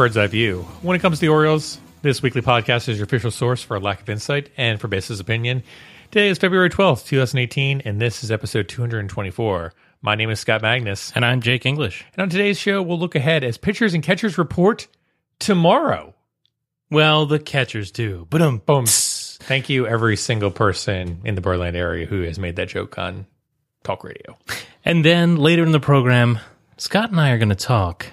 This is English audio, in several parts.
Bird's Eye View. When it comes to the Orioles, this weekly podcast is your official source for a lack of insight and for basis opinion. Today is February 12th, 2018, and this is episode 224. My name is Scott Magnus. And I'm Jake English. And on today's show, we'll look ahead as pitchers and catchers report tomorrow. Well, the catchers do. But um, Boom. Thank you, every single person in the Birdland area who has made that joke on talk radio. and then later in the program, Scott and I are going to talk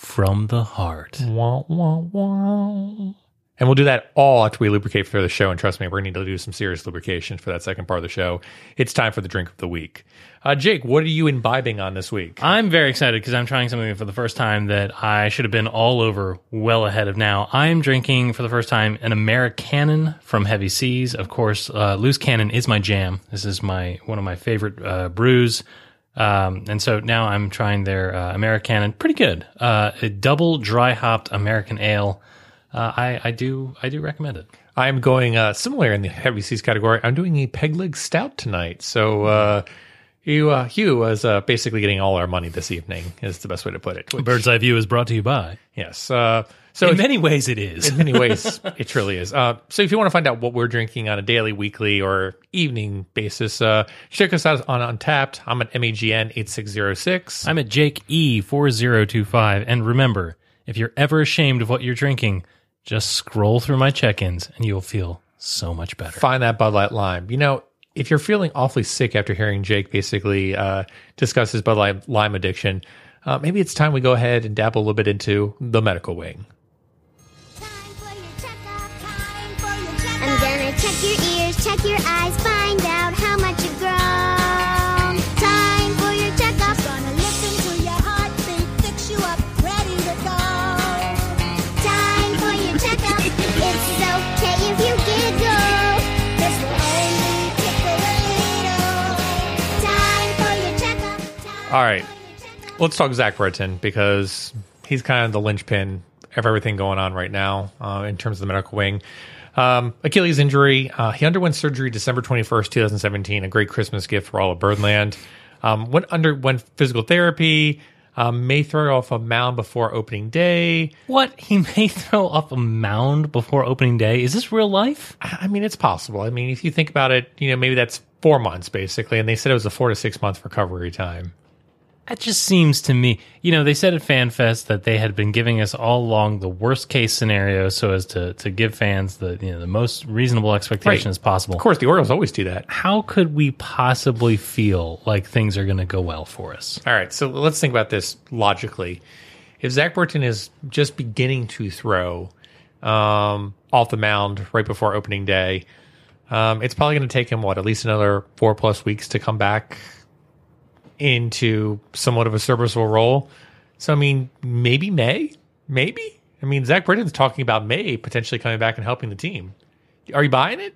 from the heart. Wah, wah, wah. And we'll do that all after we lubricate for the show. And trust me, we're going to need to do some serious lubrication for that second part of the show. It's time for the drink of the week. Uh, Jake, what are you imbibing on this week? I'm very excited because I'm trying something for the first time that I should have been all over well ahead of now. I am drinking for the first time an AmeriCannon from Heavy Seas. Of course, uh, loose cannon is my jam. This is my one of my favorite uh, brews. Um, and so now I'm trying their uh, AmeriCannon. Pretty good. Uh, a double dry hopped American ale. Uh, I, I do I do recommend it. I'm going uh, similar in the heavy seas category. I'm doing a peg leg stout tonight. So, uh, you, uh, Hugh was uh, basically getting all our money this evening, is the best way to put it. Which- Bird's Eye View is brought to you by. Yes. Uh, so in many ways, it is. in many ways, it truly is. Uh, so if you want to find out what we're drinking on a daily, weekly, or evening basis, uh, check us out on Untappd. I'm at MAGN eight six zero six. I'm at Jake E four zero two five. And remember, if you're ever ashamed of what you're drinking, just scroll through my check-ins, and you'll feel so much better. Find that Bud Light Lime. You know, if you're feeling awfully sick after hearing Jake basically uh, discuss his Bud Light Lime addiction, uh, maybe it's time we go ahead and dabble a little bit into the medical wing. All right. for your checkup. Let's talk Zach Britton because he's kind of the linchpin of everything going on right now uh, in terms of the medical wing. Um, Achilles injury. Uh, he underwent surgery December 21st, 2017, a great Christmas gift for all of Birdland. Um, went underwent physical therapy. Um, may throw off a mound before opening day. What he may throw off a mound before opening day? Is this real life? I I mean, it's possible. I mean, if you think about it, you know, maybe that's four months basically, and they said it was a four to six month recovery time. That just seems to me. You know, they said at FanFest that they had been giving us all along the worst case scenario, so as to to give fans the you know the most reasonable expectation Right. as possible. Of course, the Orioles always do that. How could we possibly feel like things are going to go well for us? All right, so let's think about this logically. If Zach Britton is just beginning to throw um, off the mound right before opening day, um, it's probably going to take him what at least another four plus weeks to come back into somewhat of a serviceable role. So I mean, maybe May, maybe. I mean, Zach Britton's talking about May potentially coming back and helping the team. Are you buying it?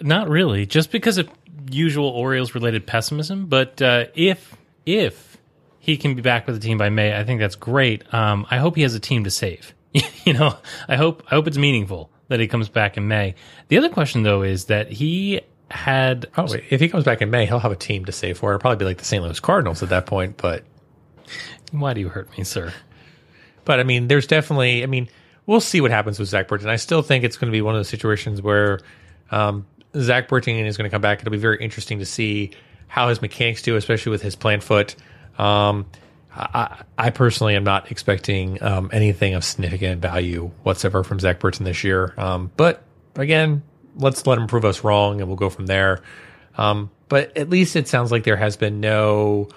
Not really, just because of usual Orioles related pessimism. But uh, if if he can be back with the team by May, I think that's great. Um, I hope he has a team to save. you know, I hope I hope it's meaningful that he comes back in May. The other question though is that he had Oh, wait. if he comes back in May, he'll have a team to save for. It'll probably be like the St. Louis Cardinals at that point, but why do you hurt me, sir? But I mean, there's definitely. I mean, we'll see what happens with Zach Britton. I still think it's going to be one of those situations where um, Zach Britton is going to come back. It'll be very interesting to see how his mechanics do, especially with his plant foot. Um, I, I personally am not expecting um, anything of significant value whatsoever from Zach Britton this year. Um, but again, let's let him prove us wrong, and we'll go from there. Um, but at least it sounds like there has been no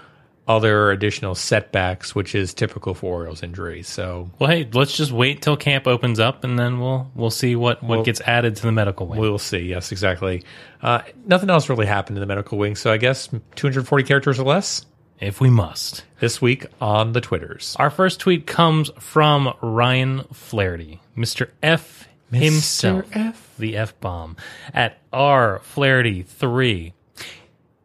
other additional setbacks, which is typical for Orioles injuries. So Well, hey, let's just wait till camp opens up, and then we'll we'll see what what Well- gets added to the medical wing. we'll see. Yes, exactly. Uh, nothing else really happened in the medical wing. So I guess 240 characters or less if we must. this week on the Twitters. Our first tweet comes from Ryan Flaherty, Mr. F himself, F. the F bomb, at R Flaherty three.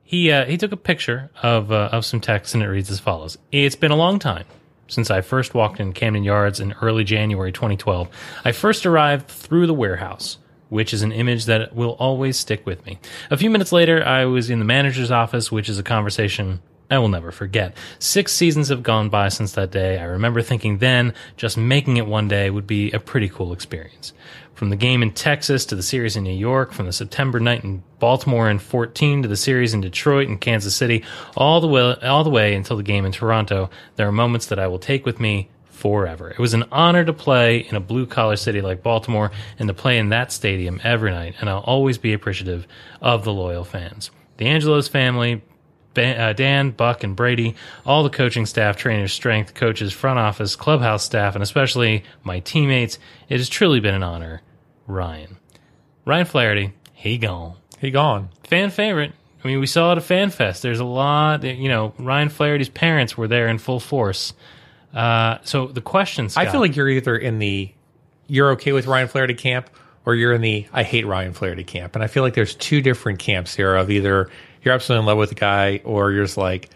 he uh, he took a picture of uh, of some text and it reads as follows: It's been a long time since I first walked in Camden Yards in early January 2012. I first arrived through the warehouse. Which is an image that will always stick with me. A few minutes later, I was in the manager's office, which is a conversation I will never forget. Six seasons have gone by since that day. I remember thinking then just making it one day would be a pretty cool experience. From the game in Texas to the series in New York, from the September night in Baltimore in 14 to the series in Detroit and Kansas City, all the way, all the way until the game in Toronto, there are moments that I will take with me forever. It was an honor to play in a blue collar city like Baltimore and to play in that stadium every night, and I'll always be appreciative of the loyal fans. The Angelos family, Dan, Buck, and Brady, all the coaching staff, trainers, strength coaches, front office, clubhouse staff, and especially my teammates. It has truly been an honor. Ryan. Ryan Flaherty, he gone. He gone. Fan favorite. I mean, we saw it at Fan Fest. There's a lot, you know, Ryan Flaherty's parents were there in full force. Uh, so the question, I feel like you're either in the you're okay with Ryan Flaherty camp or you're in the I hate Ryan Flaherty camp. And I feel like there's two different camps here of either you're absolutely in love with the guy or you're just like,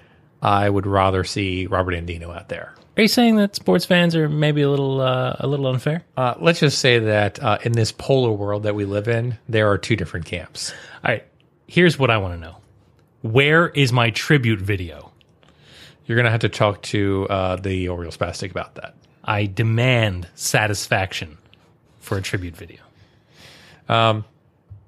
I would rather see Robert Andino out there. are you saying that sports fans are maybe a little, uh, a little unfair? Uh, let's just say that uh, in this polar world that we live in, there are two different camps. All right. Here's what I want to know. Where is my tribute video? You're going to have to talk to uh, the Orioles Spastic about that. I demand satisfaction for a tribute video. Um,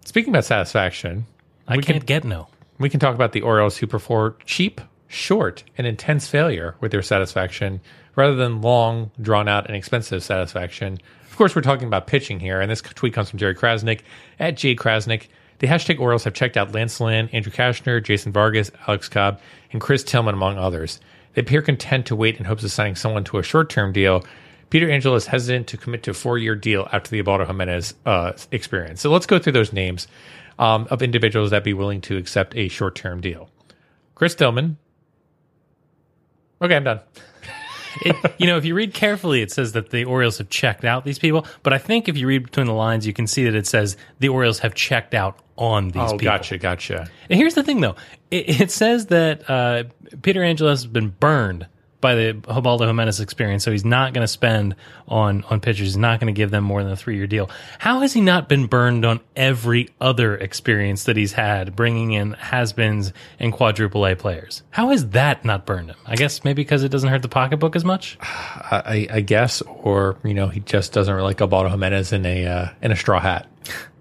Speaking about satisfaction, I We can't can- get no. We can talk about the Orioles who prefer cheap, short, and intense failure with their satisfaction rather than long, drawn out, and expensive satisfaction. Of course, we're talking about pitching here, and this tweet comes from Jerry Crasnick at J Crasnick. The hashtag Orioles have checked out Lance Lynn, Andrew Cashner, Jason Vargas, Alex Cobb, and Chris Tillman, among others. They appear content to wait in hopes of signing someone to a short term deal. Peter Angel is hesitant to commit to a four year deal after the Ubaldo Jimenez uh, experience. So let's go through those names um, of individuals that be willing to accept a short term deal. Chris Tillman. Okay, I'm done. It, you know, if you read carefully, it says that the Orioles have checked out these people. But I think if you read between the lines, you can see that it says the Orioles have checked out on these Oh, people. gotcha, gotcha. And here's the thing, though. It, it says that uh, Peter Angelo has been burned by the Ubaldo Jimenez experience, so he's not going to spend on on pitchers. He's not going to give them more than a three year deal. How has he not been burned on every other experience that he's had, bringing in has-beens and quadruple A players? How has that not burned him? I guess maybe because it doesn't hurt the pocketbook as much. I, I guess, or you know, he just doesn't really like Ubaldo Jimenez in a uh, in a straw hat.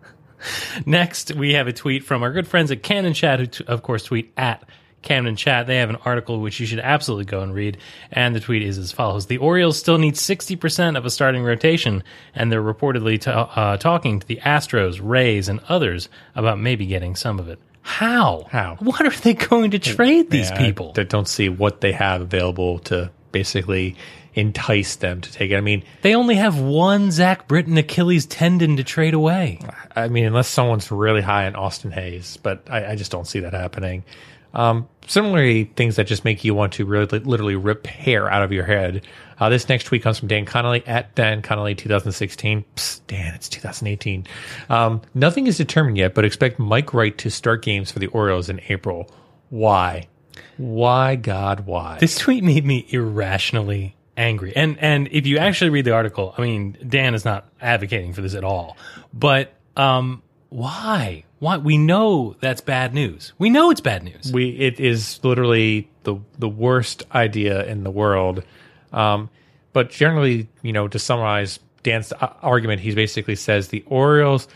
Next, we have a tweet from our good friends at Camden Chat, who, t- of course, tweet at Camden Chat. They have an article which you should absolutely go and read. And the tweet is as follows The Orioles still need 60% of a starting rotation, and they're reportedly uh, talking to the Astros, Rays, and others about maybe getting some of it. How? How? What are they going to trade these Yeah, people? I, don't see what they have available to basically entice them to take it. I mean, they only have one Zach Britton Achilles tendon to trade away. I mean, unless someone's really high on Austin Hays, but I, I just don't see that happening. Um, similarly, things that just make you want to really literally rip hair out of your head. Uh, this next tweet comes from Dan Connolly at Dan Connolly 2016. Psst, Dan, it's 2018. Um, nothing is determined yet, but expect Mike Wright to start games for the Orioles in April. Why? Why, God, why? This tweet made me irrationally angry. And and if you actually read the article, I mean, Dan is not advocating for this at all. But um why? Why we know that's bad news. We know it's bad news. we it is literally the the worst idea in the world um but generally you know to summarize dan's uh, argument he basically says the orioles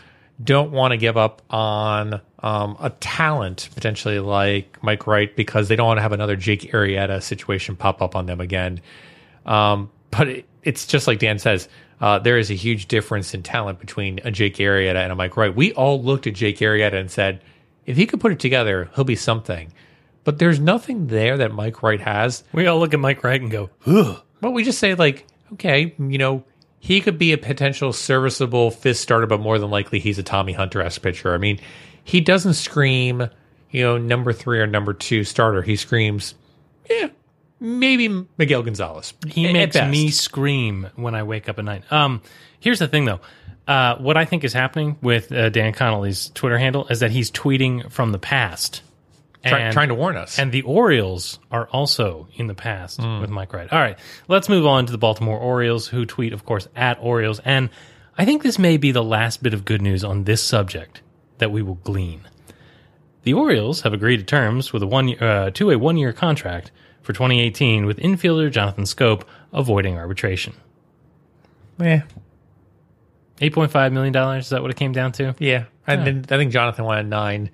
don't want to give up on um, a talent potentially like mike wright because they don't want to have another jake arrieta situation pop up on them again um, but it, it's just like Dan says, uh, there is a huge difference in talent between a Jake Arrieta and a Mike Wright. We all looked at Jake Arrieta and said, if he could put it together, he'll be something. But there's nothing there that Mike Wright has. We all look at Mike Wright and go, Ugh. But we just say, like, okay, you know, he could be a potential serviceable fifth starter, but more than likely he's a Tommy Hunter esque pitcher. I mean, he doesn't scream, you know, number three or number two starter. He screams, yeah, maybe Miguel Gonzalez. He At makes best. me scream when I wake up at night. Um, here's the thing, though. Uh, what I think is happening with uh, Dan Connolly's Twitter handle is that he's tweeting from the past. Try, And- trying to warn us. And the Orioles are also in the past Hmm. with Mike Wright. All right, let's move on to the Baltimore Orioles, who tweet, of course, at Orioles. And I think this may be the last bit of good news on this subject that we will glean. The Orioles have agreed to terms with a one uh, to a one year contract for 2018 with infielder Jonathan Schoop avoiding arbitration. yeah, $8.5 million, is that what it came down to? yeah. I, then I think Jonathan wanted nine.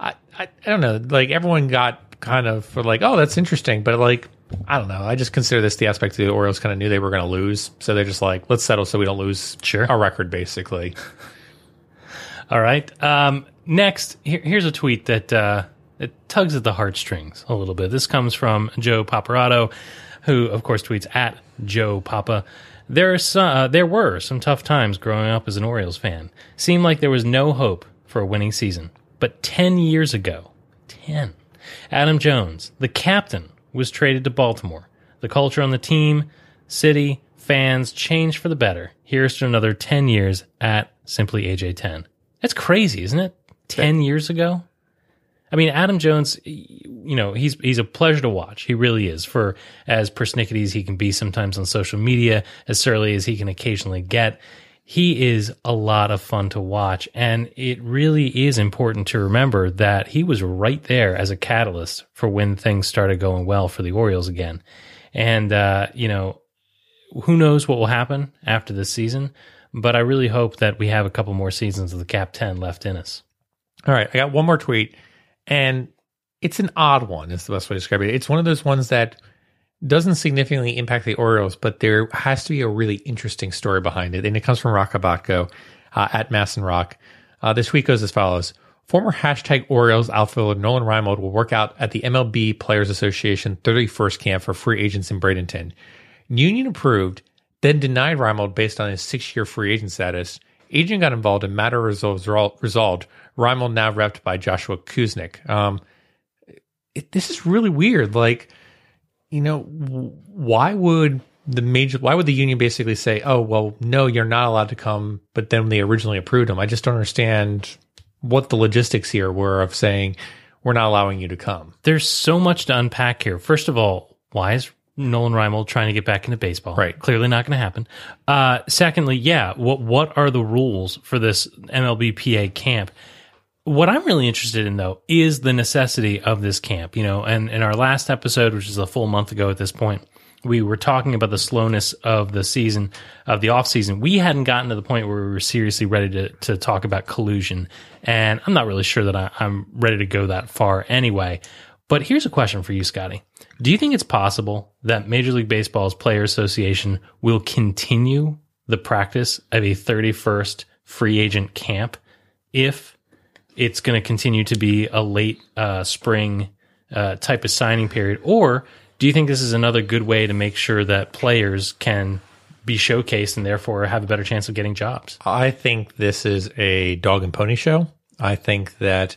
I, I, I don't know. Like everyone got kind of for like, oh, that's interesting, but like, I don't know. I just consider this the aspect of the Orioles kind of knew they were going to lose, so they're just like, let's settle so we don't lose Sure. our record, basically. All right. Um, next, here, here's a tweet that uh, it tugs at the heartstrings a little bit. This comes from Joe Paparato, who, of course, tweets at Joe Papa. There are some, uh, there were some tough times growing up as an Orioles fan. Seemed like there was no hope for a winning season. But 10 years ago, 10, Adam Jones, the captain, was traded to Baltimore. The culture on the team, city, fans changed for the better. Here's to another 10 years at Simply AJ10. That's crazy, isn't it? 10 years ago? I mean, Adam Jones, you know, he's he's a pleasure to watch. He really is. For as persnickety as he can be sometimes on social media, as surly as he can occasionally get, he is a lot of fun to watch. And it really is important to remember that he was right there as a catalyst for when things started going well for the Orioles again. And uh, you know, who knows what will happen after this season? But I really hope that we have a couple more seasons of the Cap Ten left in us. All right, I got one more tweet, and it's an odd one. Is the best way to describe it. It's one of those ones that doesn't significantly impact the Orioles, but there has to be a really interesting story behind it, and it comes from Roch Kubatko uh, at MASN Roch. Uh, this week goes as follows: Former hashtag Orioles outfielder Nolan Reimold will work out at the MLB Players Association 31st camp for free agents in Bradenton. Union approved, then denied Reimold based on his six-year free agent status. Agent got involved and matter resolved. resolved. Reimold now repped by Joshua Kusnick. Um, it, this is really weird. Like, you know, why would the major? Why would the union basically say, "Oh, well, no, you're not allowed to come," but then they originally approved him? I just don't understand what the logistics here were of saying we're not allowing you to come. There's so much to unpack here. First of all, why is Nolan Reimold trying to get back into baseball? Right. Clearly not going to happen. Uh, secondly, yeah, what what are the rules for this MLBPA camp? What I'm really interested in though is the necessity of this camp. You know, and in our last episode, which is a full month ago at this point, we were talking about the slowness of the season of the off season. We hadn't gotten to the point where we were seriously ready to to talk about collusion, and I'm not really sure that I, I'm ready to go that far anyway. But here's a question for you, Scotty. Do you think it's possible that Major League Baseball's Player Association will continue the practice of a 31st free agent camp if it's going to continue to be a late uh, spring uh, type of signing period? Or do you think this is another good way to make sure that players can be showcased and therefore have a better chance of getting jobs? I think this is a dog and pony show. I think that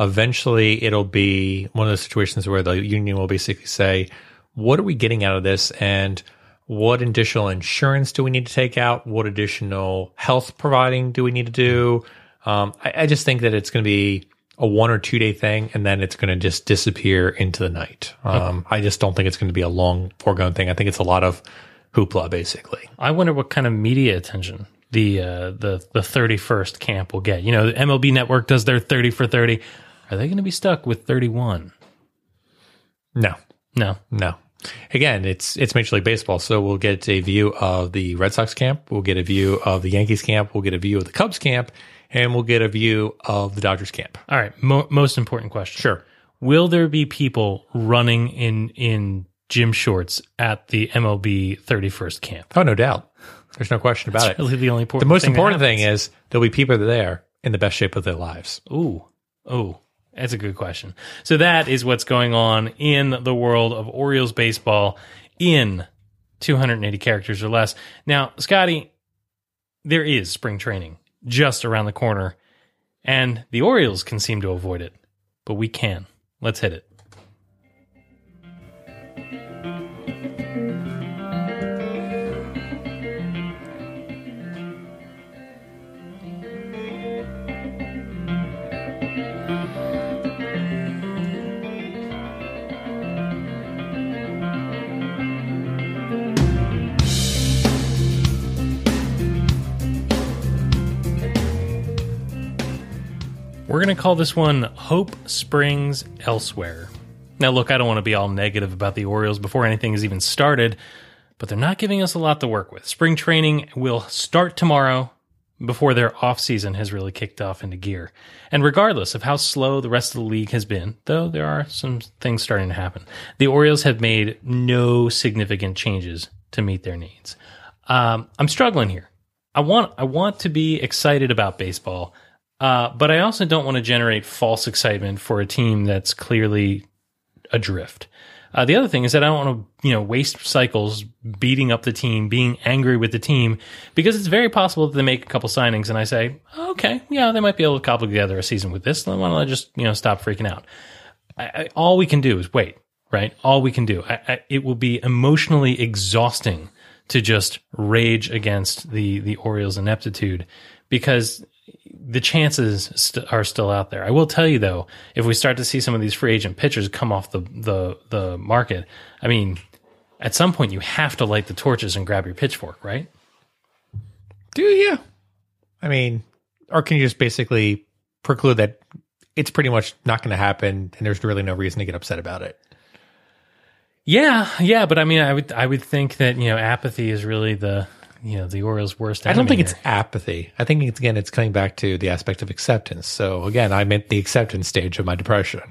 eventually it'll be one of those situations where the union will basically say, what are we getting out of this? And what additional insurance do we need to take out? What additional health providing do we need to do? Um, I, I just think that it's going to be a one or two day thing and then it's going to just disappear into the night. Um, I just don't think it's going to be a long foregone thing. I think it's a lot of hoopla, basically. I wonder what kind of media attention the uh, the the thirty first camp will get. You know, the MLB Network does their thirty for thirty. Are they going to be stuck with thirty one? No, No. No. Again, it's it's Major League Baseball, so we'll get a view of the Red Sox camp, we'll get a view of the Yankees camp, we'll get a view of the Cubs camp, and we'll get a view of the Dodgers camp. All right. Mo- most important question. Sure. Will there be people running in in gym shorts at the MLB thirty first camp? Oh, no doubt. There's no question about it. Really, the only important. the most thing important thing is there'll be people there in the best shape of their lives. Ooh, oh, that's a good question. So that is what's going on in the world of Orioles baseball in 280 characters or less. Now, Scotty, there is spring training just around the corner, and the Orioles can seem to avoid it, but we can. Let's hit it. We're going to call this one Hope Springs Elsewhere. Now, look, I don't want to be all negative about the Orioles before anything has even started, but they're not giving us a lot to work with. Spring training will start tomorrow before their off season has really kicked off into gear. And regardless of how slow the rest of the league has been, though there are some things starting to happen, the Orioles have made no significant changes to meet their needs. Um, I'm struggling here. I want I want to be excited about baseball, uh, but I also don't want to generate false excitement for a team that's clearly adrift. Uh, the other thing is that I don't want to, you know, waste cycles beating up the team, being angry with the team, because it's very possible that they make a couple signings and I say, okay, yeah, they might be able to cobble together a season with this. Why don't I just, you know, stop freaking out? I, I, all we can do is wait, right? All we can do. I, it will be emotionally exhausting to just rage against the the Orioles' ineptitude because the chances st- are still out there. I will tell you though, if we start to see some of these free agent pitchers come off the the the market, I mean, at some point you have to light the torches and grab your pitchfork, right? Do you? I mean, or can you just basically preclude that it's pretty much not going to happen and there's really no reason to get upset about it? Yeah, yeah, but I mean, I would I would think that you know apathy is really the you know the Orioles' worst. I don't think it's apathy. I think it's again, it's coming back to the aspect of acceptance. So again, I meant the acceptance stage of my depression.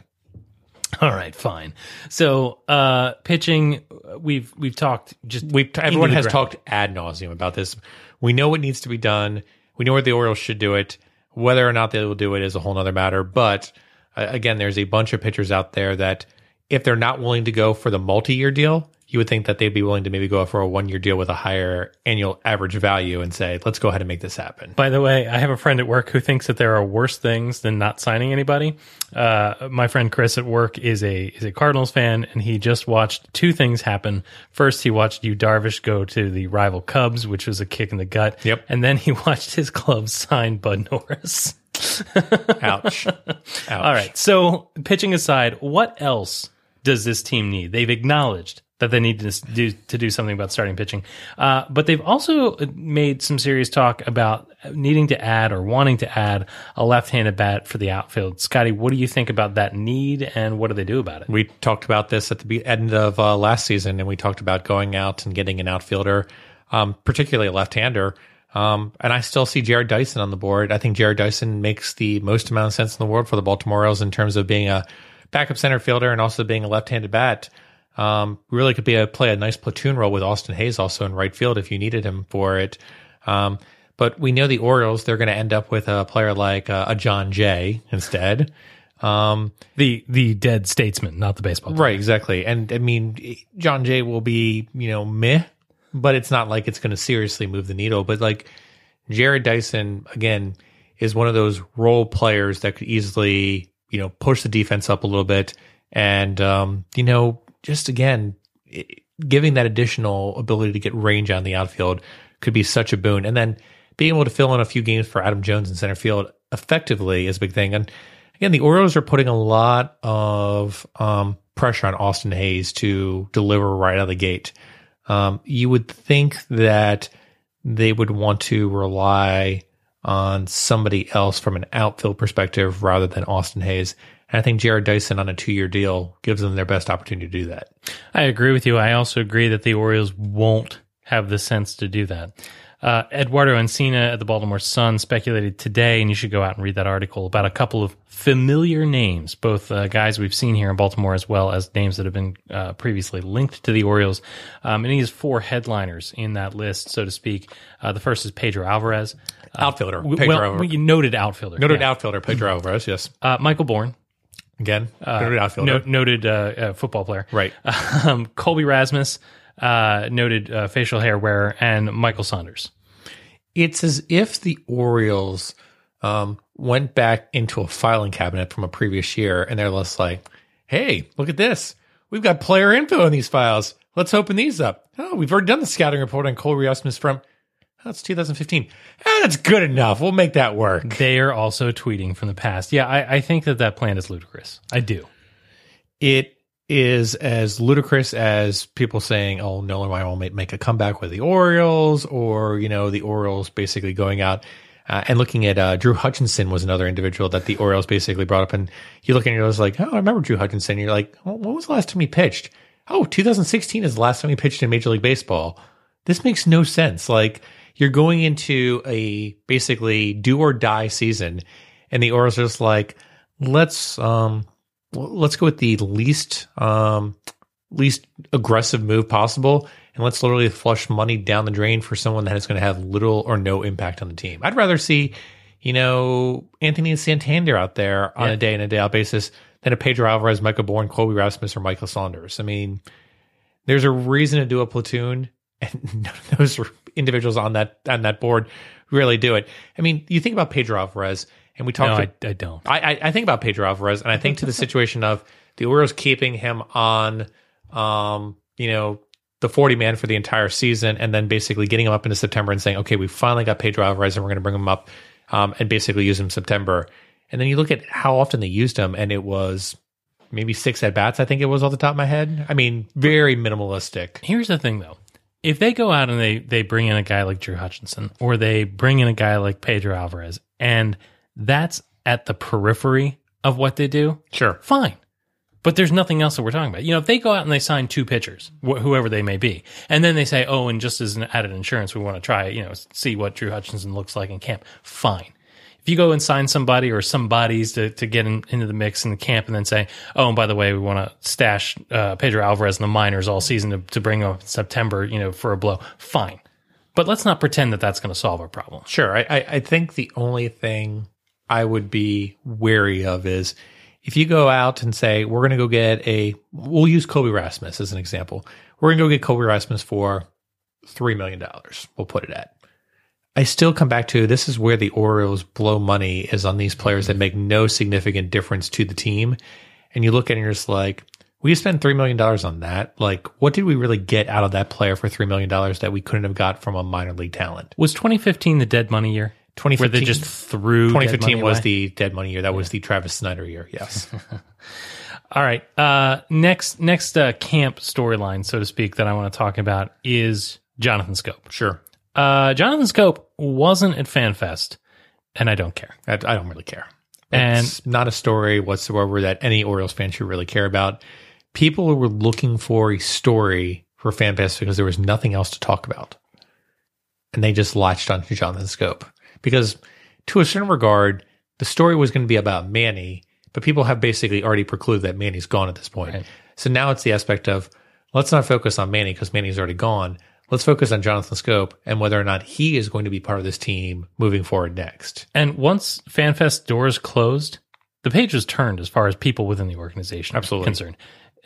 all right, fine. So uh pitching, we've we've talked just We everyone has ground. talked ad nauseum about this. We know what needs to be done. We know where the Orioles should do it. Whether or not they will do it is a whole nother matter. But uh, again, there's a bunch of pitchers out there that if they're not willing to go for the multi-year deal, you would think that they'd be willing to maybe go for a one-year deal with a higher annual average value and say, let's go ahead and make this happen. By the way, I have a friend at work who thinks that there are worse things than not signing anybody. Uh, my friend Chris at work is a is a Cardinals fan, and he just watched two things happen. First, he watched Yu Darvish go to the rival Cubs, which was a kick in the gut. Yep. And then he watched his club sign Bud Norris. Ouch. Ouch. All right. So, pitching aside, what else does this team need? They've acknowledged that they need to do to do something about starting pitching, uh, but they've also made some serious talk about needing to add or wanting to add a left-handed bat for the outfield. Scotty, what do you think about that need, and what do they do about it? We talked about this at the end of uh, last season, and we talked about going out and getting an outfielder, um, particularly a left-hander. Um, and I still see Jarrod Dyson on the board. I think Jarrod Dyson makes the most amount of sense in the world for the Baltimore Orioles in terms of being a backup center fielder and also being a left-handed bat. Um, really could be a play a nice platoon role with Austin Hays also in right field if you needed him for it. Um, but we know the Orioles they're going to end up with a player like uh, a John Jay instead. Um, The the dead statesman, not the baseball. player. Right, exactly. And I mean, John Jay will be, you know, meh, but it's not like it's going to seriously move the needle. But like Jarrod Dyson, again, is one of those role players that could easily, you know, push the defense up a little bit. And, um, you know, just again, i- giving that additional ability to get range on the outfield could be such a boon. And then being able to fill in a few games for Adam Jones in center field effectively is a big thing. And again, the Orioles are putting a lot of um, pressure on Austin Hays to deliver right out of the gate. Um, you would think that they would want to rely on somebody else from an outfield perspective rather than Austin Hays. And I think Jarrod Dyson on a two year deal gives them their best opportunity to do that. I agree with you. I also agree that the Orioles won't have the sense to do that. Uh, Eduardo Encina at the Baltimore Sun speculated today, and you should go out and read that article about a couple of familiar names, both uh, guys we've seen here in Baltimore as well as names that have been uh, previously linked to the Orioles. Um, and he has four headliners in that list, so to speak. Uh, the first is Pedro Alvarez. Outfielder, W- Pedro well, Alvarez. you noted outfielder. Noted yeah. outfielder, Pedro Alvarez, yes. Uh, Michael Bourn, Again, noted outfielder. no, noted uh, uh, football player. Right. um, Colby Rasmus, uh, noted uh, facial hair wearer, and Michael Saunders. it's as if the Orioles um, went back into a filing cabinet from a previous year and they're just like, hey, look at this. We've got player info in these files. Let's open these up. Oh, we've already done the scouting report on Cole Rasmus from, it's 2015. Ah, that's good enough. We'll make that work. They are also tweeting from the past. Yeah, I, I think that that plan is ludicrous. I do. It is as ludicrous as people saying, "Oh, Nolan Ryan will make, make a comeback with the Orioles," or you know, the Orioles basically going out Uh, and looking at uh, Drew Hutchison was another individual that the Orioles basically brought up. And you look at it, and it was like, oh, I remember Drew Hutchison. You're like, well, when was the last time he pitched? Oh, 2016 is the last time he pitched in Major League Baseball. This makes no sense. Like you're going into a basically do or die season, and the Orioles are just like, let's um, let's go with the least um, least aggressive move possible, and let's literally flush money down the drain for someone that is going to have little or no impact on the team. I'd rather see, you know, Anthony Santander out there on Yeah. a day in a day out basis than a Pedro Alvarez, Michael Bourn, Colby Rasmus, or Michael Saunders. I mean, there's a reason to do a platoon, and none of those individuals on that on that board really do it. I mean, you think about Pedro Alvarez, and we No, talked. I, I don't. I, I, I think about Pedro Alvarez, and I think to the situation of the Orioles keeping him on, um, you know, the 40 man for the entire season, and then basically getting him up into September and saying, okay, we finally got Pedro Alvarez, and we're going to bring him up um, and basically use him September. And then you look at how often they used him, and it was maybe six at bats. I think it was off the top of my head. I mean, very minimalistic. Here's the thing, though. If they go out and they they bring in a guy like Drew Hutchison, or they bring in a guy like Pedro Alvarez, and that's at the periphery of what they do, Sure. fine. But there's nothing else that we're talking about. You know, if they go out and they sign two pitchers, wh- whoever they may be, and then they say, "Oh, and just as an added insurance, we want to try, you know, see what Drew Hutchison looks like in camp." Fine. If you go and sign somebody or some bodies to, to get in, into the mix in the camp, and then say, "Oh, and by the way, we want to stash uh, Pedro Alvarez in the minors all season to, to bring him September, you know, for a blow," fine. But let's not pretend that that's going to solve our problem. Sure. I, I, I think the only thing I would be wary of is if you go out and say, we're going to go get a, we'll use Colby Rasmus as an example. We're going to go get Colby Rasmus for $3 million. We'll put it at. I still come back to this is where the Orioles blow money is on these players that make no significant difference to the team. And you look at it and you're just like, we spent $3 million on that. Like, what did we really get out of that player for $3 million that we couldn't have got from a minor league talent? Was 2015 the dead money year? 2015, Where 2015 they just threw dead 2015 money was away? the dead money year. That was the Travis Snider year. Yes. All right. Uh, next, next uh, camp storyline, so to speak, that I want to talk about is Jonathan Schoop. sure. Uh, Jonathan Schoop wasn't at FanFest, and I don't care. I, I don't really care. And- it's not a story whatsoever that any Orioles fan should really care about. People were looking for a story for FanFest because there was nothing else to talk about. And they just latched on to Jonathan Schoop. Because to a certain regard, the story was going to be about Manny, but people have basically already precluded that Manny's gone at this point. Right. So now it's the aspect of let's not focus on Manny because Manny's already gone. Let's focus on Jonathan Schoop and whether or not he is going to be part of this team moving forward next. And once FanFest doors closed, the page was turned as far as people within the organization Absolutely. are concerned.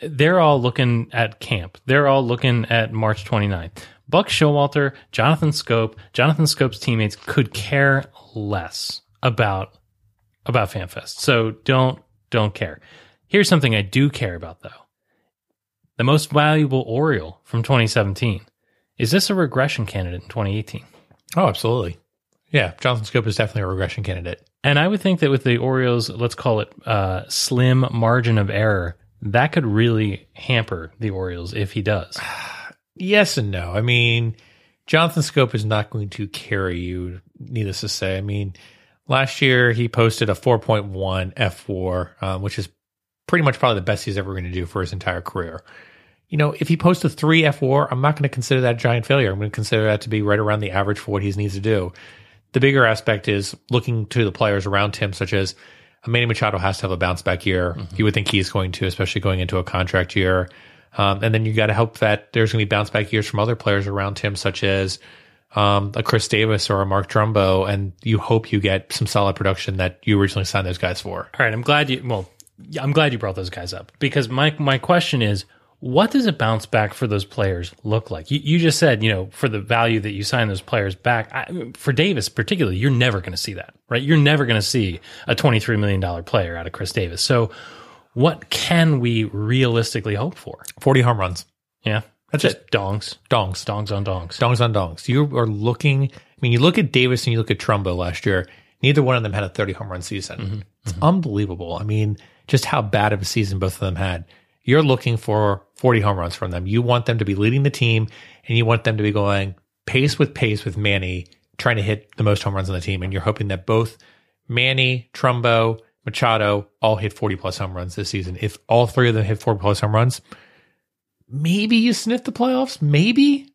They're all looking at camp. They're all looking at March 29th. Buck Showalter, Jonathan Schoop, Jonathan Schoop's teammates could care less about about FanFest. So don't don't care. Here's something I do care about though. The most valuable Oriole from 2017. Is this a regression candidate in 2018? Oh, absolutely. Yeah, Jonathan Schoop is definitely a regression candidate. And I would think that with the Orioles, let's call it uh, slim margin of error, that could really hamper the Orioles if he does. Yes and no. I mean, Jonathan Schoop is not going to carry you, needless to say. I mean, last year he posted a 4.1 fWAR, um, which is pretty much probably the best he's ever going to do for his entire career. You know, if he posts a 3 fWAR, I'm not going to consider that a giant failure. I'm going to consider that to be right around the average for what he needs to do. The bigger aspect is looking to the players around him, such as Manny Machado has to have a bounce back year. You would think he's going to, especially going into a contract year. Um, and then you got to hope that there's going to be bounce back years from other players around him, such as um, a Chris Davis or a Mark Trumbo. And you hope you get some solid production that you originally signed those guys for. All right, I'm glad you. Well, I'm glad you brought those guys up because my my question is, what does a bounce back for those players look like? You, you just said, you know, for the value that you sign those players back. I, for Davis, particularly, you're never going to see that, right? You're never going to see a 23 million dollar player out of Chris Davis. So, what can we realistically hope for? 40 home runs. Yeah, That's just it. dongs, Dongs. dongs on dongs. Dongs on dongs. You are looking, I mean, you look at Davis and you look at Trumbo last year. Neither one of them had a 30 home run season. Mm-hmm. It's mm-hmm. unbelievable. I mean, just how bad of a season both of them had. You're looking for 40 home runs from them. You want them to be leading the team and you want them to be going pace with pace with Manny trying to hit the most home runs on the team, and you're hoping that both Manny, Trumbo, Machado all hit 40 plus home runs this season. If all three of them hit 40 plus home runs, maybe you sniff the playoffs, maybe.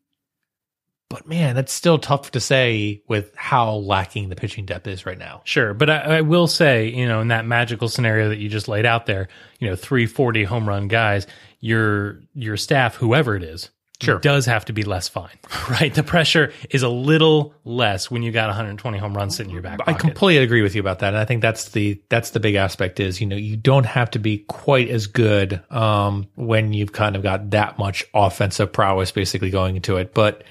But man, that's still tough to say with how lacking the pitching depth is right now. Sure, but I, I will say, you know, in that magical scenario that you just laid out there, you know, three forty home run guys, your your staff, whoever it is, Sure. does have to be less fine, right? The pressure is a little less when you got 120 home runs sitting in your back I completely agree with you about that, and I think that's the that's the big aspect is you know you don't have to be quite as good um, when you've kind of got that much offensive prowess basically going into it. But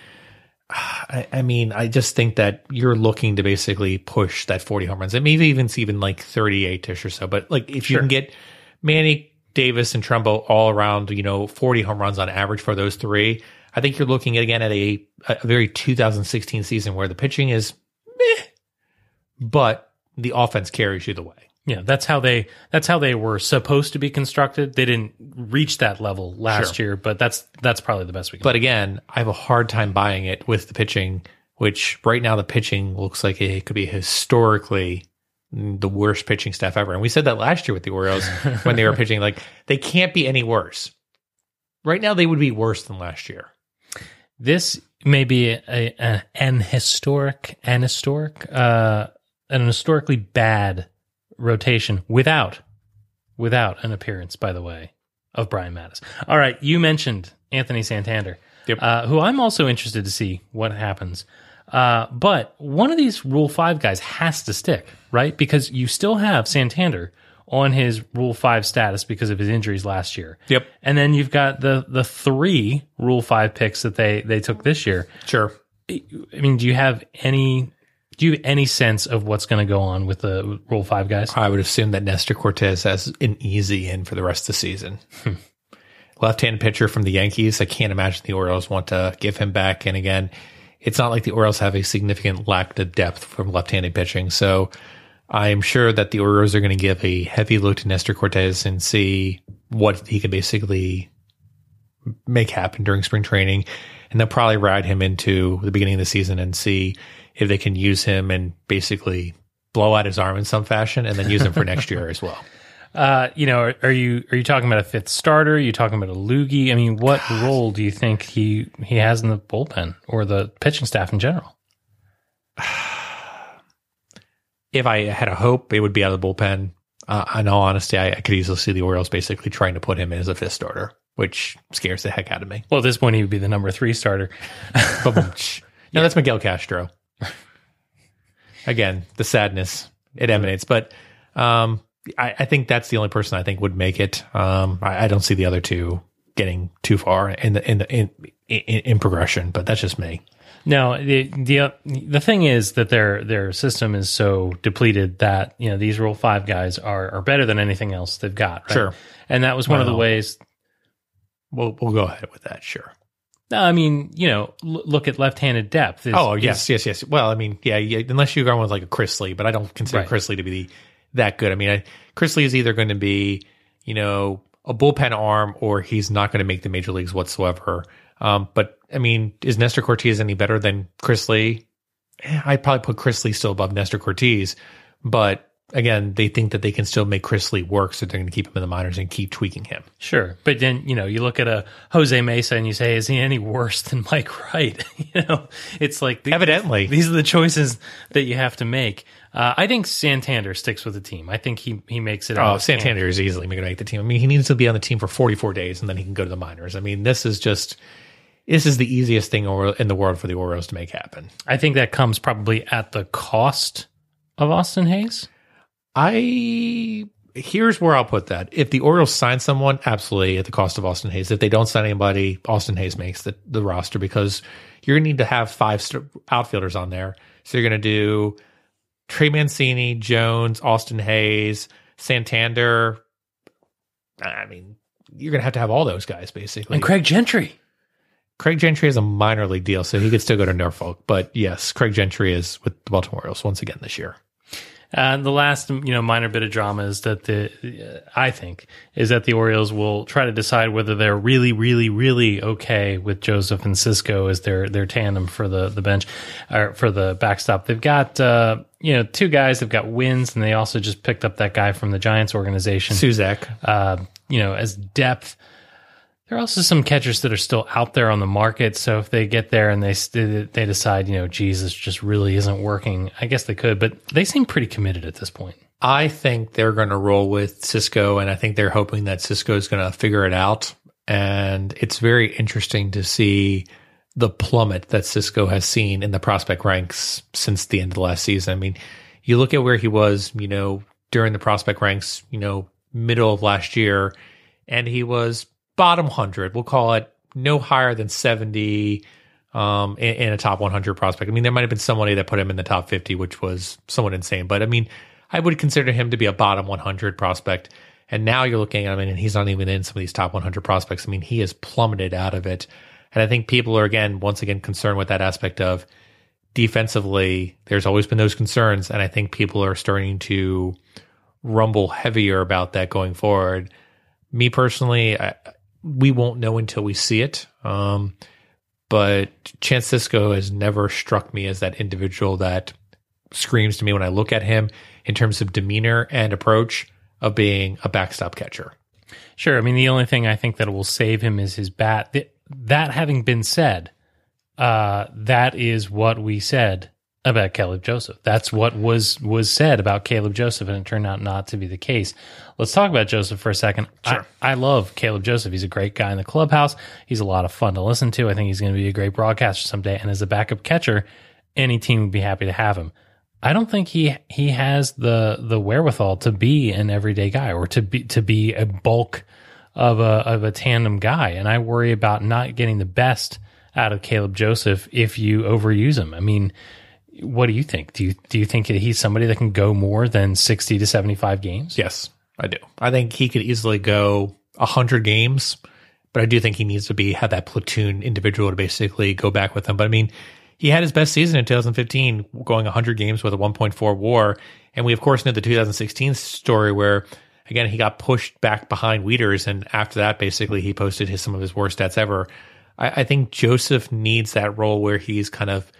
I, I mean, I just think that you're looking to basically push that 40 home runs, and maybe even see even like 38 ish or so. But like if you can get Manny Davis and Trumbo all around, you know, 40 home runs on average for those three. I think you're looking at, again at a, a very 2016 season where the pitching is meh, but the offense carries you the way. Yeah, that's how they that's how they were supposed to be constructed. They didn't reach that level last Sure. year, but that's that's probably the best we can. But again, I have a hard time buying it with the pitching, which right now the pitching looks like it could be historically the worst pitching staff ever. And we said that last year with the Orioles when they were pitching, like they can't be any worse. Right now, they would be worse than last year. this may be a, a, an historic, an historic, uh, an historically bad rotation without, without an appearance, by the way, of Brian Matusz. All right, you mentioned Anthony Santander, Yep. uh, who I'm also interested to see what happens. Uh, but one of these Rule Five guys has to stick, right? Because you still have Santander on his Rule Five status because of his injuries last year. Yep. And then you've got the the three Rule Five picks that they they took this year. Sure. I mean, do you have any do you have any sense of what's going to go on with the Rule Five guys? I would assume that Nestor Cortes has an easy in for the rest of the season. Hmm. Left-hand pitcher from the Yankees. I can't imagine the Orioles want to give him back. And again, it's not like the Orioles have a significant lack of depth from left-handed pitching. So I'm sure that the Orioles are going to give a heavy look to Nestor Cortes and see what he can basically make happen during spring training. And they'll probably ride him into the beginning of the season and see if they can use him and basically blow out his arm in some fashion and then use him for next year as well. Uh, you know, are, are you are you talking about a fifth starter? Are you talking about a loogie? I mean, what role do you think he he has in the bullpen or the pitching staff in general? If I had a hope, it would be out of the bullpen. Uh, in all honesty, I, I could easily see the Orioles basically trying to put him in as a fifth starter, which scares the heck out of me. Well, at this point, he would be the number three starter. No, that's Miguel Castro. Again, the sadness it emanates, but um, I, I think that's the only person I think would make it. Um, I, I don't see the other two getting too far in the in the in, in, in progression, but that's just me. No, the the the thing is that their their system is so depleted that you know these Rule Five guys are are better than anything else they've got. right? Sure. and that was one of the ways. We'll we'll go ahead with that. Sure. No, I mean, you know, l- look at left-handed depth. is- Oh is- yes, yes, yes. Well, I mean, yeah, yeah unless you're going with like a Chris Lee, but I don't consider Right. Chris Lee to be that good. I mean, I, Chris Lee is either going to be, you know, a bullpen arm or he's not going to make the major leagues whatsoever. Um, but I mean, is Nestor Cortes any better than Chris Lee? Eh, I'd probably put Chris Lee still above Nestor Cortes, but again, they think that they can still make Chris Lee work, so they're going to keep him in the minors and keep tweaking him. Sure, but then you know you look at a Jose Mesa and you say, is he any worse than Mike Wright? you know, it's like the, Evidently. these are the choices that you have to make. Uh, I think Santander sticks with the team. I think he he makes it. Oh. Santander is easily going to make the team. I mean, he needs to be on the team for 44 days and then he can go to the minors. I mean, this is just this is the easiest thing in the world for the Orioles to make happen. I think that comes probably at the cost of Austin Hays. I here's where I'll put that. If the Orioles sign someone, absolutely at the cost of Austin Hays. If they don't sign anybody, Austin Hays makes the, the roster because you're going to need to have five st- outfielders on there. So you're going to do Trey Mancini, Jones, Austin Hays, Santander. I mean, you're going to have to have all those guys basically. And Craig Gentry. Craig Gentry is a minor league deal, so he could still go to Norfolk. But yes, Craig Gentry is with the Baltimore Orioles once again this year. Uh, the last, you know, minor bit of drama is that the, I think, is that the Orioles will try to decide whether they're really, really, really okay with Joseph and Sisco as their their tandem for the the bench or for the backstop. They've got, uh, you know, two guys. They've got Wynns, and they also just picked up that guy from the Giants organization Susac. uh, you know, as depth. There are also some catchers that are still out there on the market. So if they get there and they they decide, you know, Jesus just really isn't working, I guess they could. But they seem pretty committed at this point. I think they're going to roll with Sisco, and I think they're hoping that Sisco is going to figure it out. And it's very interesting to see the plummet that Sisco has seen in the prospect ranks since the end of the last season. I mean, you look at where he was, you know, during the prospect ranks, you know, middle of last year, and he was bottom 100. We'll call it no higher than 70 um, a top 100 prospect. I mean, there might have been somebody that put him in the top 50, which was somewhat insane. But I mean, I would consider him to be a bottom 100 prospect. And now you're looking at him and he's not even in some of these top 100 prospects. I mean, he has plummeted out of it. And I think people are, again, once again, concerned with that aspect of defensively, there's always been those concerns. And I think people are starting to rumble heavier about that going forward. Me personally, I, we won't know until we see it. Um, but Chance Sisco has never struck me as that individual that screams to me when I look at him in terms of demeanor and approach of being a backstop catcher. Sure. I mean, the only thing I think that will save him is his bat. That having been said, uh, that is what we said about Caleb Joseph. That's what was was said about Caleb Joseph, and it turned out not to be the case. Let's talk about Joseph for a second. Sure. I, I love Caleb Joseph. He's a great guy in the clubhouse. He's a lot of fun to listen to. I think he's going to be a great broadcaster someday. And as a backup catcher, any team would be happy to have him. I don't think he he has the the wherewithal to be an everyday guy or to be to be a bulk of a of a tandem guy. And I worry about not getting the best out of Caleb Joseph if you overuse him. I mean, what do you think? Do you do you think he's somebody that can go more than sixty to seventy five games? Yes, I do. I think he could easily go 100 games, but I do think he needs to be have that platoon individual to basically go back with him. But I mean, he had his best season in 2015, going 100 games with a 1.4 WAR, and we of course know the 2016 story where again he got pushed back behind Wieters, and after that, basically he posted his some of his worst stats ever. I, I think Joseph needs that role where he's kind of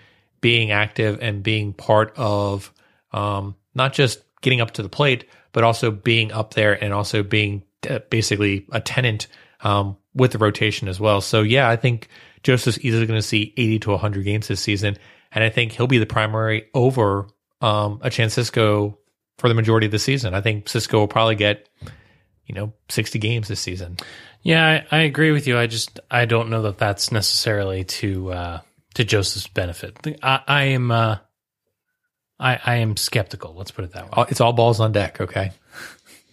being active and being part of um, not just getting up to the plate, but also being up there and also being uh, basically a tenant um, with the rotation as well. So yeah, I think Joseph's easily going to see 80 to 100 games this season, and I think he'll be the primary over um, a chance Sisco for the majority of the season. I think Sisco will probably get you know 60 games this season. Yeah, I, I agree with you. I just I don't know that that's necessarily to uh, to Joseph's benefit. I, I am uh, I, I am skeptical. Let's put it that way. It's all balls on deck. Okay.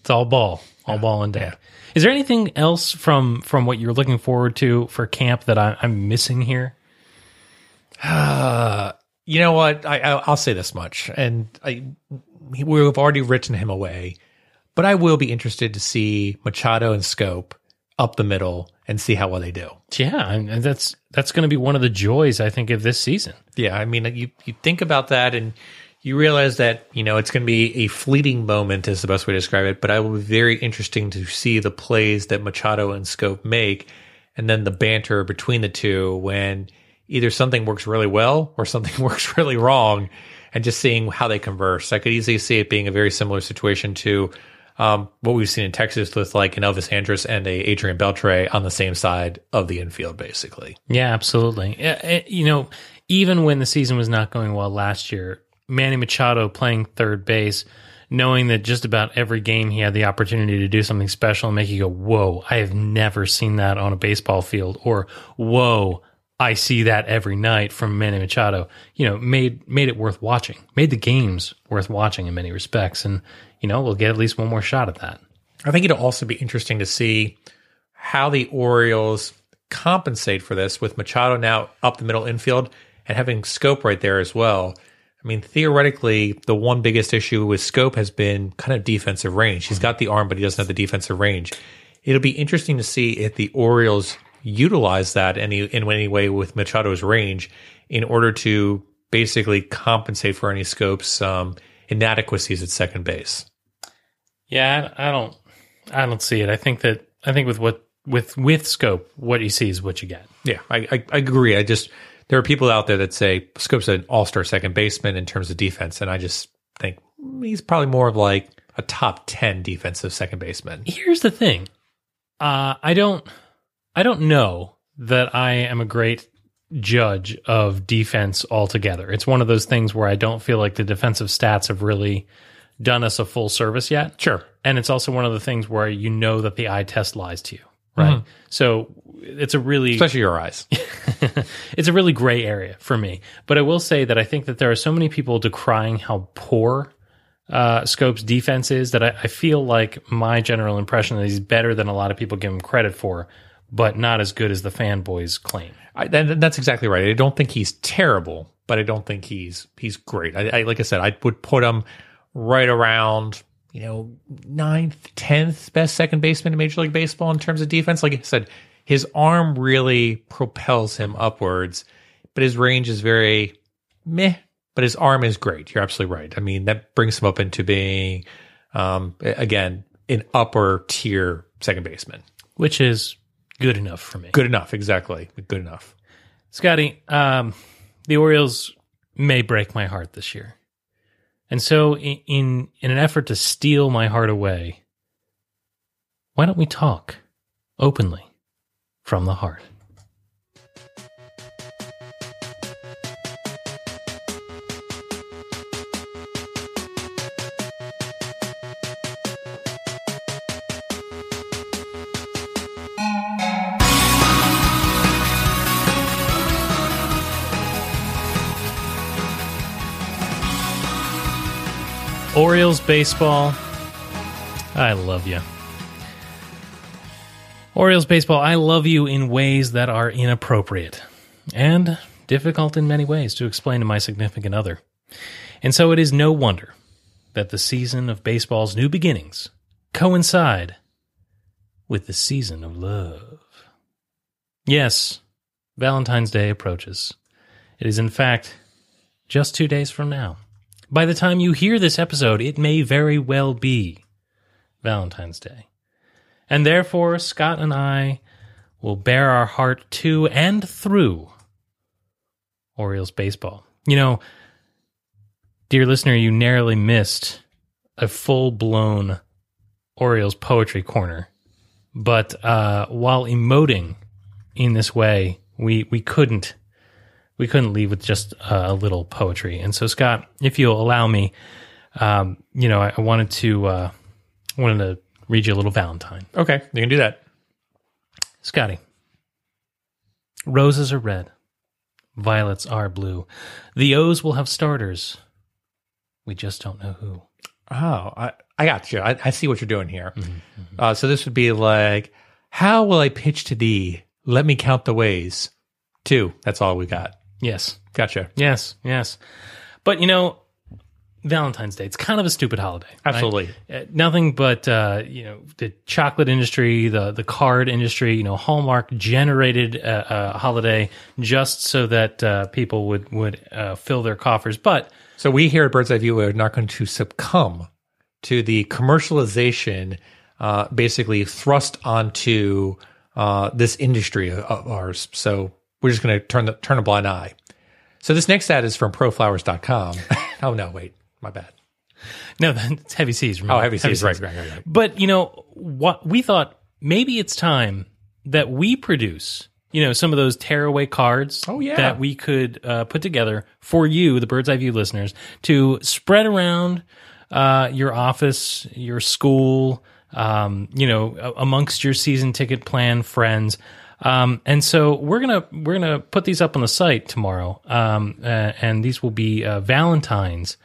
It's all ball, all ball and deck. Is there anything else from from what you're looking forward to for camp that I, I'm missing here? Uh, you know what? I, I I'll say this much, and I we've already written him away, but I will be interested to see Machado and Schoop up the middle and see how well they do. Yeah, and that's that's going to be one of the joys I think of this season. Yeah, I mean, you you think about that and you realize that you know it's going to be a fleeting moment is the best way to describe it. But I will be very interesting to see the plays that Machado and Schoop make, and then the banter between the two when either something works really well or something works really wrong, and just seeing how they converse. I could easily see it being a very similar situation to. Um, what we've seen in Texas with like an Elvis Andrus and a Adrian Beltre on the same side of the infield, basically. Yeah, absolutely. It- you know, even when the season was not going well last year, Manny Machado playing third base, knowing that just about every game he had the opportunity to do something special and make you go, "Whoa, I have never seen that on a baseball field," or "Whoa." I see that every night from Manny Machado. You know, made made it worth watching. Made the games worth watching in many respects, and you know we'll get at least one more shot at that. I think it'll also be interesting to see how the Orioles compensate for this with Machado now up the middle infield and having Schoop right there as well. I mean, theoretically, the one biggest issue with Schoop has been kind of defensive range. He's got the arm, but he doesn't have the defensive range. It'll be interesting to see if the Orioles utilize that any in any way with Machado's range in order to basically compensate for any Schoop's um, inadequacies at second base. Yeah, I, I don't, I don't see it. I think that I think with what with with Schoop, what you see is what you get. Yeah, I, I, I agree. I just there are people out there that say Schoop's an all star second baseman in terms of defense, and I just think he's probably more of like a top ten defensive second baseman. Here's the thing, uh, I don't, I don't know that I am a great judge of defense altogether. It's one of those things where I don't feel like the defensive stats have really done us a full service yet. Sure. And it's also one of the things where you know that the eye test lies to you, right? So it's a really Especially your eyes. it's a really gray area for me. But I will say that I think that there are so many people decrying how poor uh, Schoop's defense is that I, I feel like my general impression that he's better than a lot of people give him credit for, but not as good as the fanboys claim. I, that, that's exactly right. I don't think he's terrible, but I don't think he's he's great. I, I like I said, I would put him right around you know ninth, tenth best second baseman in Major League Baseball in terms of defense. Like I said, his arm really propels him upwards, but his range is very meh. But his arm is great. You're absolutely right. I mean, that brings him up into being um, again an upper tier second baseman. Which is good enough for me. Good enough, exactly. Good enough. Scotty, um, the Orioles may break my heart this year. And so in, in in an effort to steal my heart away, why don't we talk openly from the heart? Orioles baseball. I love you. Orioles baseball, I love you in ways that are inappropriate and difficult in many ways to explain to my significant other. And so it is no wonder that the season of baseball's new beginnings coincide with the season of love. Yes, Valentine's Day approaches. It is, in fact, just two days from now. By the time you hear this episode, it may very well be Valentine's Day. And therefore, Scott and I will bear our heart to and through Orioles baseball. You know, dear listener, you narrowly missed a full blown Orioles poetry corner. But uh, while emoting in this way, we, we couldn't we couldn't leave with just a little poetry. And so, Scott, if you'll allow me, um, you know, I, I wanted to uh, wanted to read you a little Valentine. Okay, you can do that. Scotty, roses are red, violets are blue. The O's will have starters. We just don't know who. Oh, I, I got you. I, I see what you're doing here. Uh, so this would be like, how will I pitch to thee? Let me count the ways. Two. That's all we got. Yes, Gotcha. yes, yes. But you know, Valentine's Day. It's kind of a stupid holiday. Absolutely. Uh, nothing but uh, you know the chocolate industry, the the card industry. You know, Hallmark generated a, a holiday just so that uh, people would would uh, fill their coffers. But So we here at Bird's Eye View are not going to succumb to the commercialization, uh, basically thrust onto uh, this industry of ours. So we're just going to turn the turn a blind eye. So this next ad is from ProFlowers.com. oh no, wait, my bad. no, it's heavy seas. Oh, Remember? heavy seas, right, right, right, right. But you know what? We thought maybe it's time that we produce. You know, some of those tearaway cards Oh, yeah. that we could uh, put together for you, the Bird's Eye View listeners, to spread around uh, your office, your school, um, you know, amongst your season ticket plan friends. Um, and so we're gonna we're gonna put these up on the site tomorrow, um, uh, and these will be uh, Valentines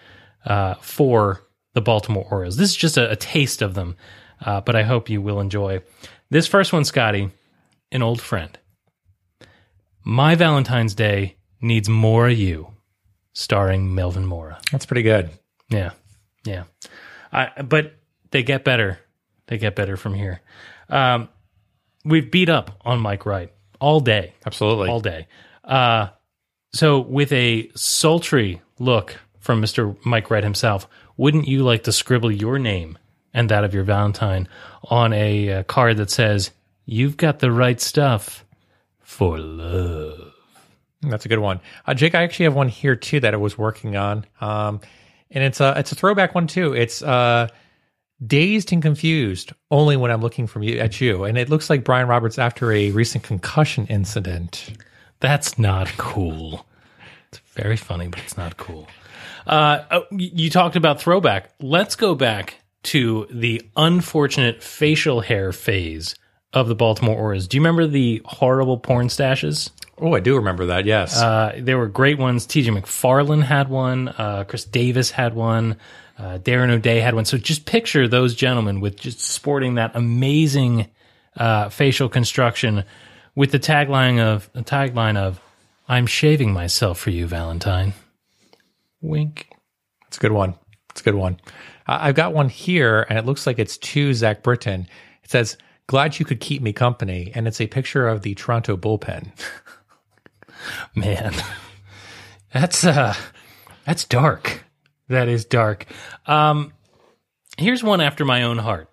uh, for the Baltimore Orioles. This is just a, a taste of them, uh, but I hope you will enjoy this first one, Scotty, an old friend. My Valentine's Day needs more of you, starring Melvin Mora. That's pretty good. Yeah, yeah. I, but they get better. They get better from here. Um, we've beat up on Mike Wright all day, Absolutely. all day. Uh, so with a sultry look from Mr. Mike Wright himself. Wouldn't you like to scribble your name and that of your Valentine on a uh, card that says, You've got the right stuff for love? That's a good one. Uh, Jake, I actually have one here too that I was working on. Um, and it's a, it's a throwback one too. It's, uh, dazed and confused only when I'm looking from you at you. And it looks like Brian Roberts after a recent concussion incident. That's not cool. It's very funny, but it's not cool. Uh, oh, you talked about throwback. Let's go back to the unfortunate facial hair phase of the Baltimore Orioles. Do you remember the horrible porn stashes? Oh, I do remember that. Yes. Uh, there were great ones. TJ McFarland had one. Uh, Chris Davis had one. Uh, Darren O'Day had one. So just picture those gentlemen with just sporting that amazing uh, facial construction with the tagline of the tagline of "I'm shaving myself for you, Valentine." Wink. It's a good one. It's a good one. Uh, I've got one here, and it looks like it's to Zach Britton. It says, "Glad you could keep me company," and it's a picture of the Toronto bullpen. Man, that's uh, that's dark. That is dark. Um, here's one after my own heart,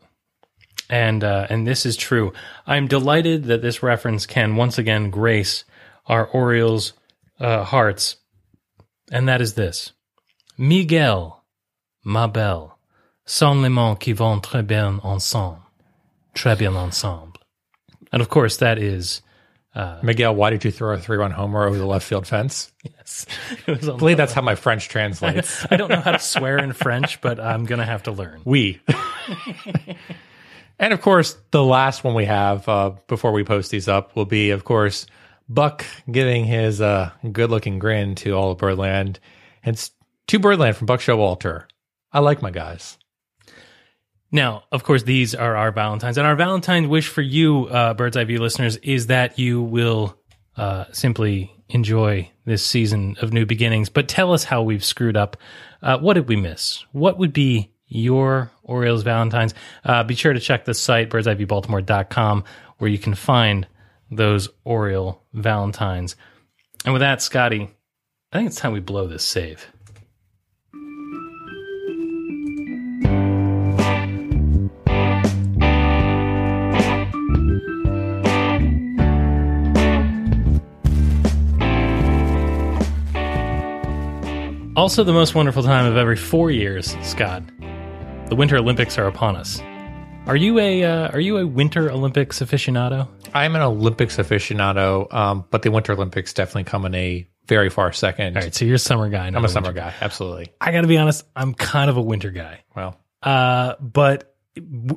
and uh, and this is true. I'm delighted that this reference can once again grace our Orioles' uh, hearts, and that is this: Miguel, ma belle, sont les mots qui vont très bien ensemble, très bien ensemble, and of course that is. Miguel, why did you throw a three-run homer over the left field fence? Yes, it was on I believe that's how my French translates. I don't know how to swear in French, but I'm gonna have to learn. we. and of course, the last one we have uh, before we post these up will be, of course, Buck giving his uh, good-looking grin to all of Birdland. And it's to Birdland from Buck Showalter. I like my guys. Now, of course, these are our Valentines, and our Valentine wish for you, uh, Bird's Eye View listeners, is that you will uh, simply enjoy this season of new beginnings. But tell us how we've screwed up. Uh, what did we miss? What would be your Orioles Valentines? Uh, be sure to check the site, birdseyeviewbaltimore.com, where you can find those Oriole Valentines. And with that, Scotty, I think it's time we blow this save. Also, the most wonderful time of every four years, Scott. The Winter Olympics are upon us. Are you a uh, Are you a Winter Olympics aficionado? I'm an Olympics aficionado, um, but the Winter Olympics definitely come in a very far second. All right, so you're a summer guy. I'm a summer guy, absolutely. I got to be honest. I'm kind of a winter guy. Well, Uh, but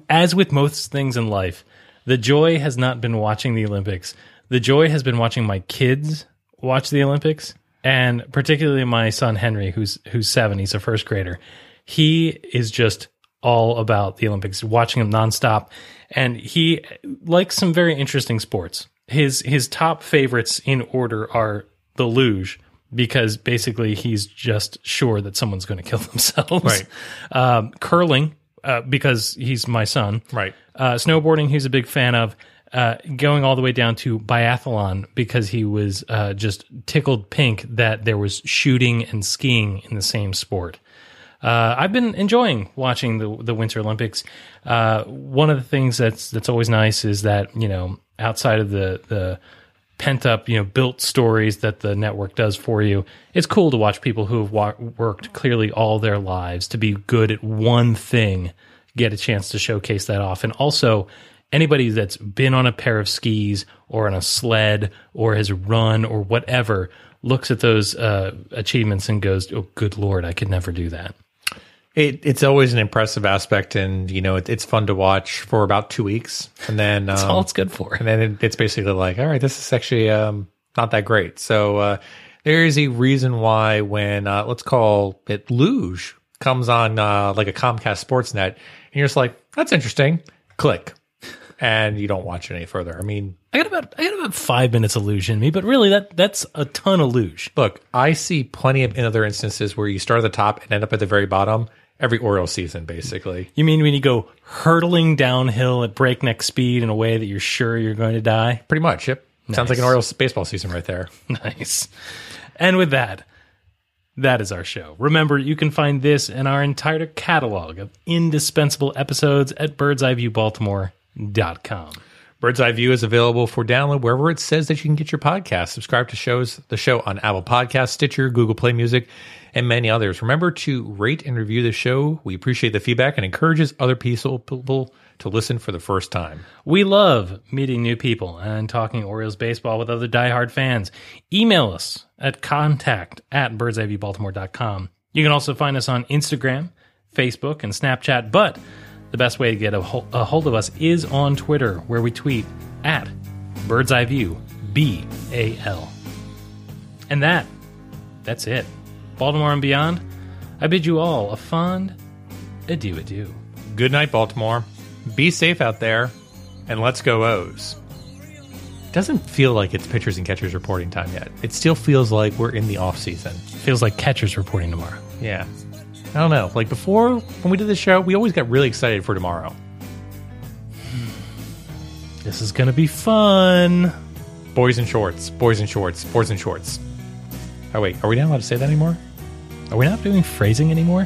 as with most things in life, the joy has not been watching the Olympics. The joy has been watching my kids watch the Olympics, and particularly my son Henry, who's who's seven. He's a first grader. He is just all about the Olympics, watching them nonstop, and he likes some very interesting sports. His his top favorites in order are the luge. Because basically, he's just sure that someone's going to kill themselves. Right. Um, curling, uh, because he's my son. right. Uh, snowboarding, he's a big fan of. Uh, going all the way down to biathlon because he was uh, just tickled pink that there was shooting and skiing in the same sport. Uh, I've been enjoying watching the the Winter Olympics. Uh, one of the things that's that's always nice is that you know outside of the the pent up you know built stories that the network does for you, it's cool to watch people who have wa- worked clearly all their lives to be good at one thing get a chance to showcase that off, and also anybody that's been on a pair of skis or on a sled or has run or whatever looks at those uh, achievements and goes, "Oh, good lord, I could never do that." It, it's always an impressive aspect, and you know it, it's fun to watch for about two weeks, and then That's um, all it's good for. and then it, it's basically like, all right, this is actually um, not that great. So uh, there is a reason why when uh, let's call it luge comes on uh, like a Comcast Sportsnet, and you're just like, that's interesting. Click, and you don't watch it any further. I mean, I got about I got about five minutes of luge in me, but really that that's a ton of luge. look, I see plenty of in other instances where you start at the top and end up at the very bottom every Oriole season, basically. You mean when you go hurtling downhill at breakneck speed in a way that you're sure you're going to die? Pretty much. Yep. Sounds like an Nice. Orioles baseball season right there. nice. And with that, That is our show. Remember, you can find this and our entire catalog of indispensable episodes at birdseyeviewbaltimore.com. Bird's Eye View is available for download wherever it says that you can get your podcast. Subscribe to shows the show on Apple Podcasts, Stitcher, Google Play Music, and many others. Remember to rate and review the show. We appreciate the feedback and encourages other people people to listen for the first time. We love meeting new people and talking Orioles baseball with other diehard fans. Email us at contact at birdseyeviewbaltimore.com. You can also find us on Instagram, Facebook, and Snapchat, but the best way to get a, a hold of us is on Twitter, where we tweet at Bird's Eye View, B A L. And that, that's it. Baltimore and beyond, I bid you all a fond adieu adieu. Good night, Baltimore. Be safe out there, and let's go O's. Doesn't feel like it's pitchers and catchers reporting time yet. It still feels like we're in the off season. Feels like catchers reporting tomorrow. Yeah. I don't know. Like before, when we did the show, we always got really excited for tomorrow. This is going to be fun. Boys in shorts, boys in shorts, boys in shorts. Oh wait, are we not allowed to say that anymore? Are we not doing phrasing anymore?